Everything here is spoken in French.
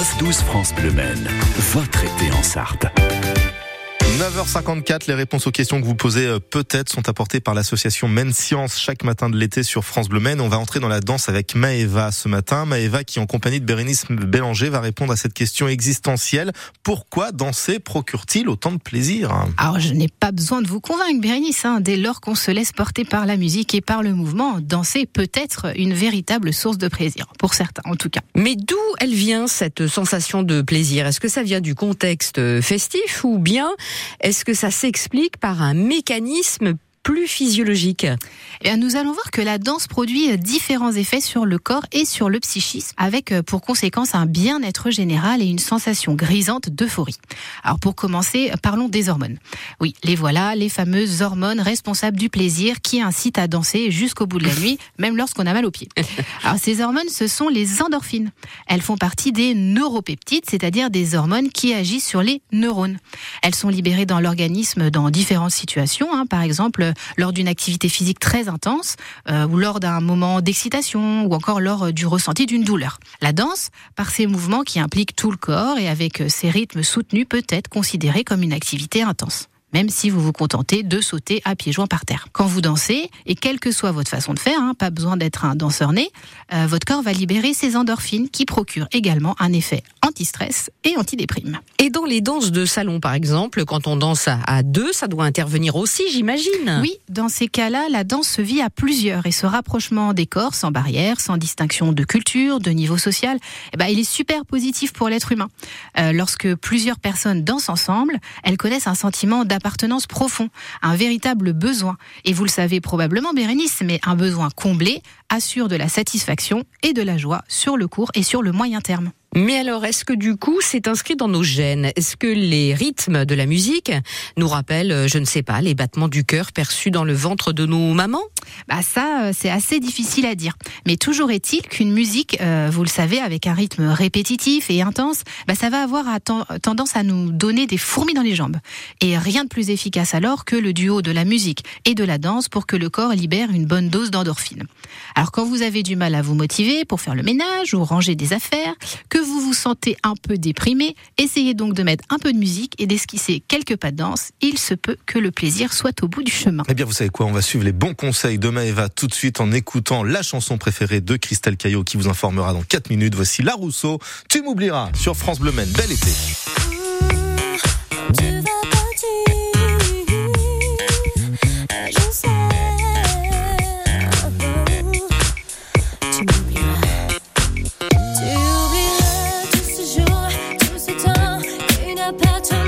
9-12 France Bleu votre été en Sarthe. 9h54, les réponses aux questions que vous posez euh, peut-être sont apportées par l'association Men Science chaque matin de l'été sur France Bleu Men. On va entrer dans la danse avec Maëva ce matin. Maëva qui en compagnie de Bérénice Bélanger va répondre à cette question existentielle. Pourquoi danser procure-t-il autant de plaisir? Alors je n'ai pas besoin de vous convaincre Bérénice. Hein. Dès lors qu'on se laisse porter par la musique et par le mouvement, danser peut être une véritable source de plaisir. Pour certains en tout cas. Mais d'où elle vient cette sensation de plaisir? Est-ce que ça vient du contexte festif ou bien est-ce que ça s'explique par un mécanisme plus physiologique eh Nous allons voir que la danse produit différents effets sur le corps et sur le psychisme, avec euh, pour conséquence un bien-être général et une sensation grisante d'euphorie. Alors pour commencer, parlons des hormones. Oui, les voilà, les fameuses hormones responsables du plaisir qui incitent à danser jusqu'au bout de la nuit, même lorsqu'on a mal aux pieds. Alors ces hormones, ce sont les endorphines. Elles font partie des neuropeptides, c'est-à-dire des hormones qui agissent sur les neurones. Elles sont libérées dans l'organisme dans différentes situations, hein, par exemple lors d'une activité physique très intense, euh, ou lors d'un moment d'excitation, ou encore lors du ressenti d'une douleur. La danse, par ses mouvements qui impliquent tout le corps et avec ses rythmes soutenus, peut être considérée comme une activité intense même si vous vous contentez de sauter à pieds joints par terre. Quand vous dansez, et quelle que soit votre façon de faire, hein, pas besoin d'être un danseur né, euh, votre corps va libérer ces endorphines qui procurent également un effet anti-stress et anti-déprime. Et dans les danses de salon, par exemple, quand on danse à deux, ça doit intervenir aussi, j'imagine. Oui, dans ces cas-là, la danse se vit à plusieurs et ce rapprochement des corps, sans barrière, sans distinction de culture, de niveau social, eh ben, il est super positif pour l'être humain. Euh, lorsque plusieurs personnes dansent ensemble, elles connaissent un sentiment d'appartenance appartenance profond, un véritable besoin. Et vous le savez probablement, Bérénice, mais un besoin comblé assure de la satisfaction et de la joie sur le court et sur le moyen terme. Mais alors, est-ce que du coup, c'est inscrit dans nos gènes? Est-ce que les rythmes de la musique nous rappellent, euh, je ne sais pas, les battements du cœur perçus dans le ventre de nos mamans? Bah ça, euh, c'est assez difficile à dire. Mais toujours est-il qu'une musique, euh, vous le savez, avec un rythme répétitif et intense, bah ça va avoir tendance à nous donner des fourmis dans les jambes. Et rien de plus efficace alors que le duo de la musique et de la danse pour que le corps libère une bonne dose d'endorphine. Alors quand vous avez du mal à vous motiver pour faire le ménage ou ranger des affaires, que vous vous sentez un peu déprimé, essayez donc de mettre un peu de musique et d'esquisser quelques pas de danse. Il se peut que le plaisir soit au bout du chemin. Eh bien, vous savez quoi On va suivre les bons conseils de Maëva tout de suite en écoutant la chanson préférée de Christelle Caillot qui vous informera dans 4 minutes. Voici La Rousseau, Tu m'oublieras sur France Bleu Men. Bel été. prepared